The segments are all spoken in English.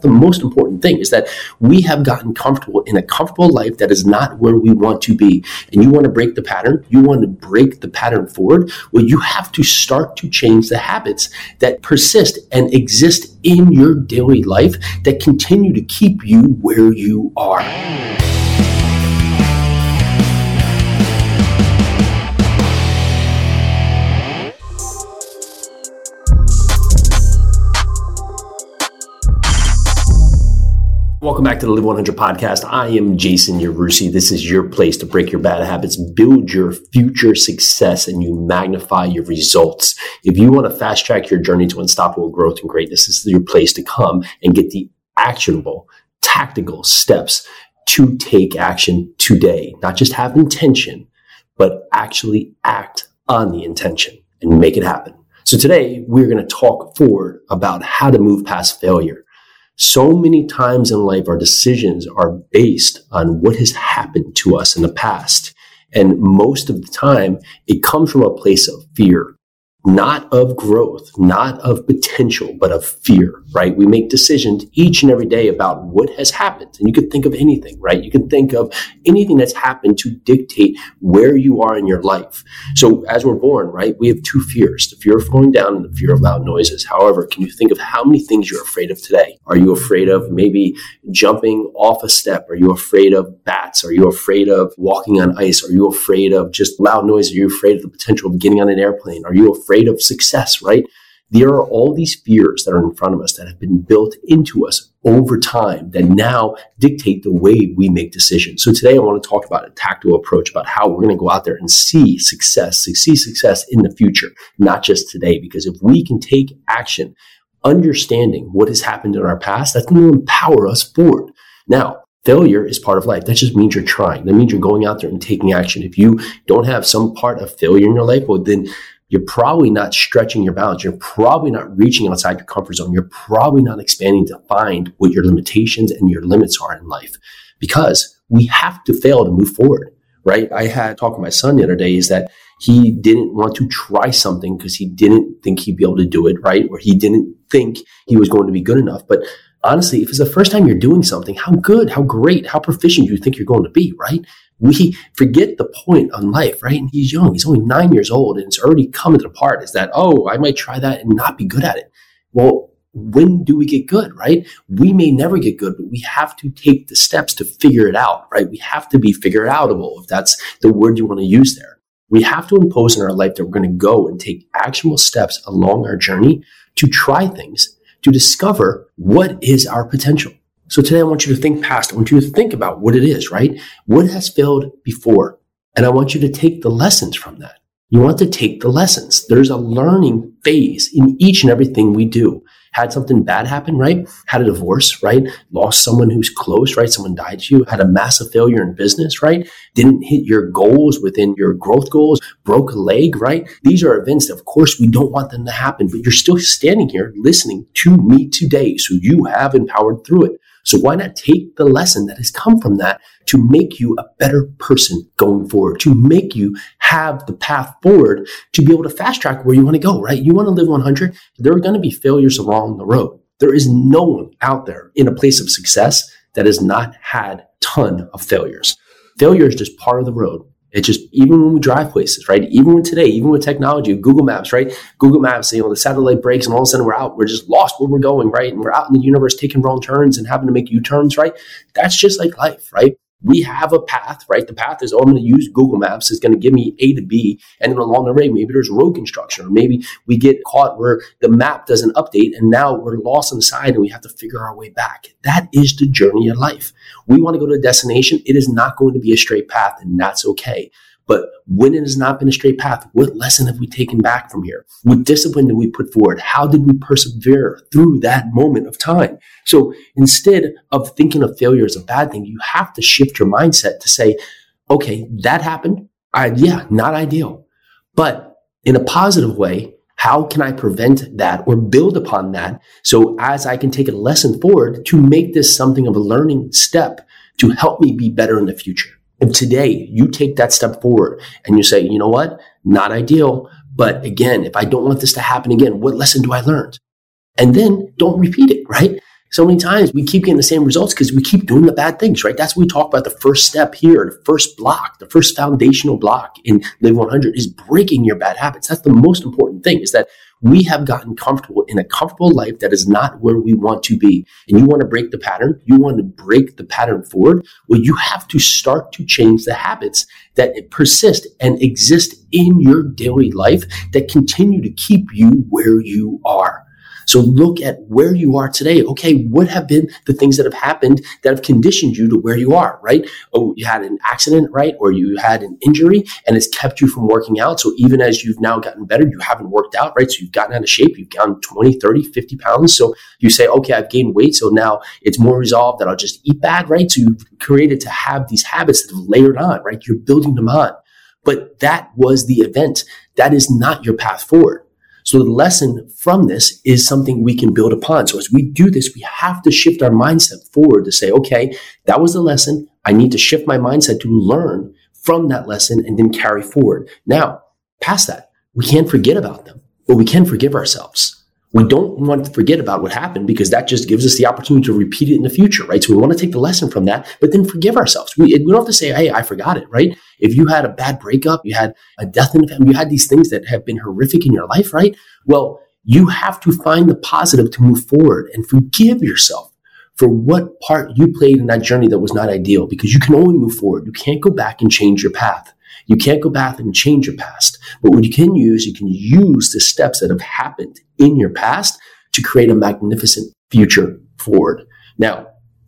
the most important thing is that we have gotten comfortable in a comfortable life that is not where we want to be. And you want to break the pattern, you want to break the pattern forward. Well, you have to start to change the habits that persist and exist in your daily life that continue to keep you where you are. Welcome back to the Live 100 podcast. I am Jason Yarusi. This is your place to break your bad habits, build your future success, and you magnify your results. If you want to fast track your journey to unstoppable growth and greatness, this is your place to come and get the actionable, tactical steps to take action today. Not just have intention, but actually act on the intention and make it happen. So today we're going to talk forward about how to move past failure so many times in life, our decisions are based on what has happened to us in the past. And most of the time, it comes from a place of fear not of growth, not of potential, but of fear, right? We make decisions each and every day about what has happened. And you could think of anything, right? You can think of anything that's happened to dictate where you are in your life. So as we're born, right, we have two fears, the fear of falling down and the fear of loud noises. However, can you think of how many things you're afraid of today? Are you afraid of maybe jumping off a step? Are you afraid of bats? Are you afraid of walking on ice? Are you afraid of just loud noise? Are you afraid of the potential of getting on an airplane? Are you afraid afraid of success, right? There are all these fears that are in front of us that have been built into us over time that now dictate the way we make decisions. So today I want to talk about a tactical approach about how we're going to go out there and see success, see success in the future, not just today. Because if we can take action, understanding what has happened in our past, that's going to empower us forward. Now, Failure is part of life. That just means you're trying. That means you're going out there and taking action. If you don't have some part of failure in your life, well, then you're probably not stretching your bounds. You're probably not reaching outside your comfort zone. You're probably not expanding to find what your limitations and your limits are in life because we have to fail to move forward, right? I had talk to my son the other day is that he didn't want to try something because he didn't think he'd be able to do it, right? Or he didn't think he was going to be good enough. But honestly, if it's the first time you're doing something, how good, how great, how proficient do you think you're going to be, right? We forget the point on life, right? And he's young. He's only nine years old and it's already coming to the part is that, oh, I might try that and not be good at it. Well, when do we get good, right? We may never get good, but we have to take the steps to figure it out, right? We have to be figure outable, if that's the word you want to use there. We have to impose in our life that we're going to go and take actionable steps along our journey to try things, to discover what is our potential. So today I want you to think past. I want you to think about what it is, right? What has failed before? And I want you to take the lessons from that. You want to take the lessons. There's a learning phase in each and everything we do. Had something bad happen, right? Had a divorce, right? Lost someone who's close, right? Someone died to you. Had a massive failure in business, right? Didn't hit your goals within your growth goals. Broke a leg, right? These are events that, of course, we don't want them to happen, but you're still standing here listening to me today. So you have empowered through it. So why not take the lesson that has come from that to make you a better person going forward, to make you have the path forward to be able to fast track where you want to go, right? You want to live 100. There are going to be failures along the road. There is no one out there in a place of success that has not had ton of failures. Failure is just part of the road. It's just even when we drive places, right? Even with today, even with technology, Google Maps, right? Google Maps, you know, the satellite breaks and all of a sudden we're out. We're just lost where we're going, right? And we're out in the universe taking wrong turns and having to make U turns, right? That's just like life, right? We have a path, right? The path is, oh, I'm going to use Google Maps. It's going to give me A to B. And then along the way, maybe there's road construction, or maybe we get caught where the map doesn't update and now we're lost inside and we have to figure our way back. That is the journey of life. We want to go to a destination. It is not going to be a straight path, and that's okay. But when it has not been a straight path, what lesson have we taken back from here? What discipline did we put forward? How did we persevere through that moment of time? So instead of thinking of failure as a bad thing, you have to shift your mindset to say, okay, that happened. I, yeah, not ideal. But in a positive way, how can I prevent that or build upon that? So as I can take a lesson forward to make this something of a learning step to help me be better in the future. If today you take that step forward and you say, you know what, not ideal, but again, if I don't want this to happen again, what lesson do I learn? And then don't repeat it, right? so many times we keep getting the same results because we keep doing the bad things, right? That's what we talk about. The first step here, the first block, the first foundational block in Live 100 is breaking your bad habits. That's the most important thing is that we have gotten comfortable in a comfortable life that is not where we want to be. And you want to break the pattern. You want to break the pattern forward. Well, you have to start to change the habits that persist and exist in your daily life that continue to keep you where you are. So look at where you are today. Okay, what have been the things that have happened that have conditioned you to where you are, right? Oh, you had an accident, right? Or you had an injury and it's kept you from working out. So even as you've now gotten better, you haven't worked out, right? So you've gotten out of shape, you've gained 20, 30, 50 pounds. So you say, okay, I've gained weight. So now it's more resolved that I'll just eat bad, right? So you've created to have these habits that have layered on, right? You're building them on. But that was the event. That is not your path forward. So the lesson from this is something we can build upon. So as we do this, we have to shift our mindset forward to say, okay, that was the lesson. I need to shift my mindset to learn from that lesson and then carry forward. Now, past that, we can't forget about them, but we can forgive ourselves. We don't want to forget about what happened because that just gives us the opportunity to repeat it in the future, right? So we want to take the lesson from that, but then forgive ourselves. We, we don't have to say, hey, I forgot it, right? If you had a bad breakup, you had a death in the family, you had these things that have been horrific in your life, right? Well, you have to find the positive to move forward and forgive yourself for what part you played in that journey that was not ideal because you can only move forward. You can't go back and change your path. You can't go back and change your past. But what you can use, you can use the steps that have happened in your past to create a magnificent future forward. Now,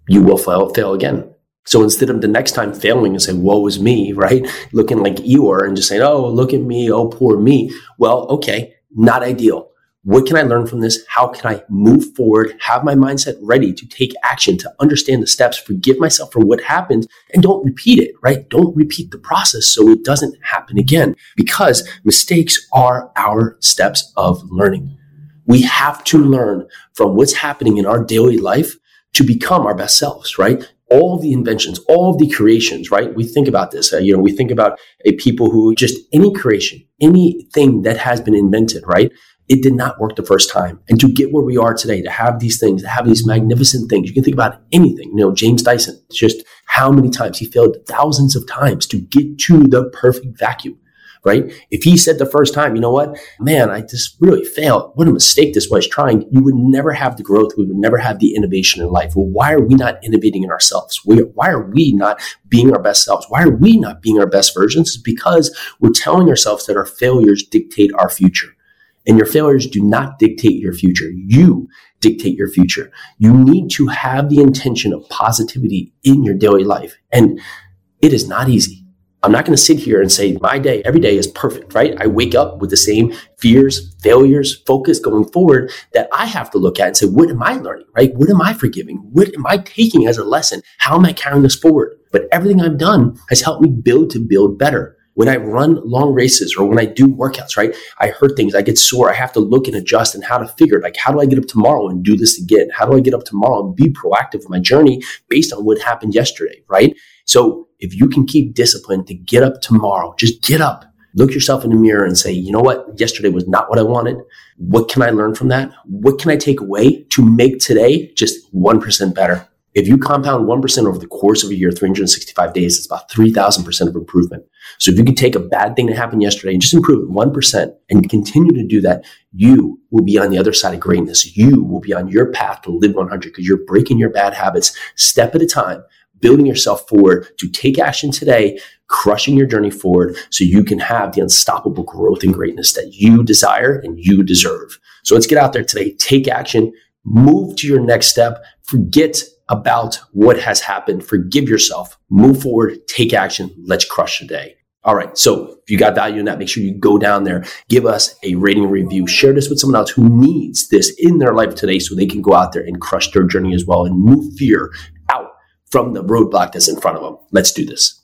you will fail, fail again. So instead of the next time failing and saying, woe is me, right? Looking like Eeyore and just saying, oh, look at me, oh, poor me. Well, okay, not ideal. What can I learn from this? How can I move forward, have my mindset ready to take action, to understand the steps, forgive myself for what happened, and don't repeat it, right? Don't repeat the process so it doesn't happen again because mistakes are our steps of learning. We have to learn from what's happening in our daily life to become our best selves, right? all the inventions, all of the creations, right? We think about this. Uh, you know, we think about a people who just any creation, anything that has been invented, right? It did not work the first time. And to get where we are today, to have these things, to have these magnificent things, you can think about anything. You know, James Dyson, just how many times he failed thousands of times to get to the perfect vacuum, right? If he said the first time, you know what, man, I just really failed. What a mistake this was trying. You would never have the growth. We would never have the innovation in life. Well, why are we not innovating in ourselves? Why are we not being our best selves? Why are we not being our best versions? It's because we're telling ourselves that our failures dictate our future. And your failures do not dictate your future. You dictate your future. You need to have the intention of positivity in your daily life. And it is not easy. I'm not going to sit here and say my day, every day is perfect, right? I wake up with the same fears, failures, focus going forward that I have to look at and say, what am I learning, right? What am I forgiving? What am I taking as a lesson? How am I carrying this forward? But everything I've done has helped me build to build better when I run long races or when I do workouts, right? I hurt things, I get sore, I have to look and adjust and how to figure it. Like, how do I get up tomorrow and do this again? How do I get up tomorrow and be proactive with my journey based on what happened yesterday, right? So if you can keep discipline to get up tomorrow, just get up, look yourself in the mirror and say, you know what? Yesterday was not what I wanted. What can I learn from that? What can I take away to make today just 1% better? If you compound 1% over the course of a year, 365 days, it's about 3,000% of improvement. So if you can take a bad thing that happened yesterday and just improve it 1% and continue to do that, you will be on the other side of greatness. You will be on your path to live 100 because you're breaking your bad habits step at a time, building yourself forward to take action today, crushing your journey forward so you can have the unstoppable growth and greatness that you desire and you deserve. So let's get out there today, take action, move to your next step, forget about what has happened. Forgive yourself, move forward, take action. Let's crush the day. All right. So if you got value in that, make sure you go down there, give us a rating review, share this with someone else who needs this in their life today so they can go out there and crush their journey as well and move fear out from the roadblock that's in front of them. Let's do this.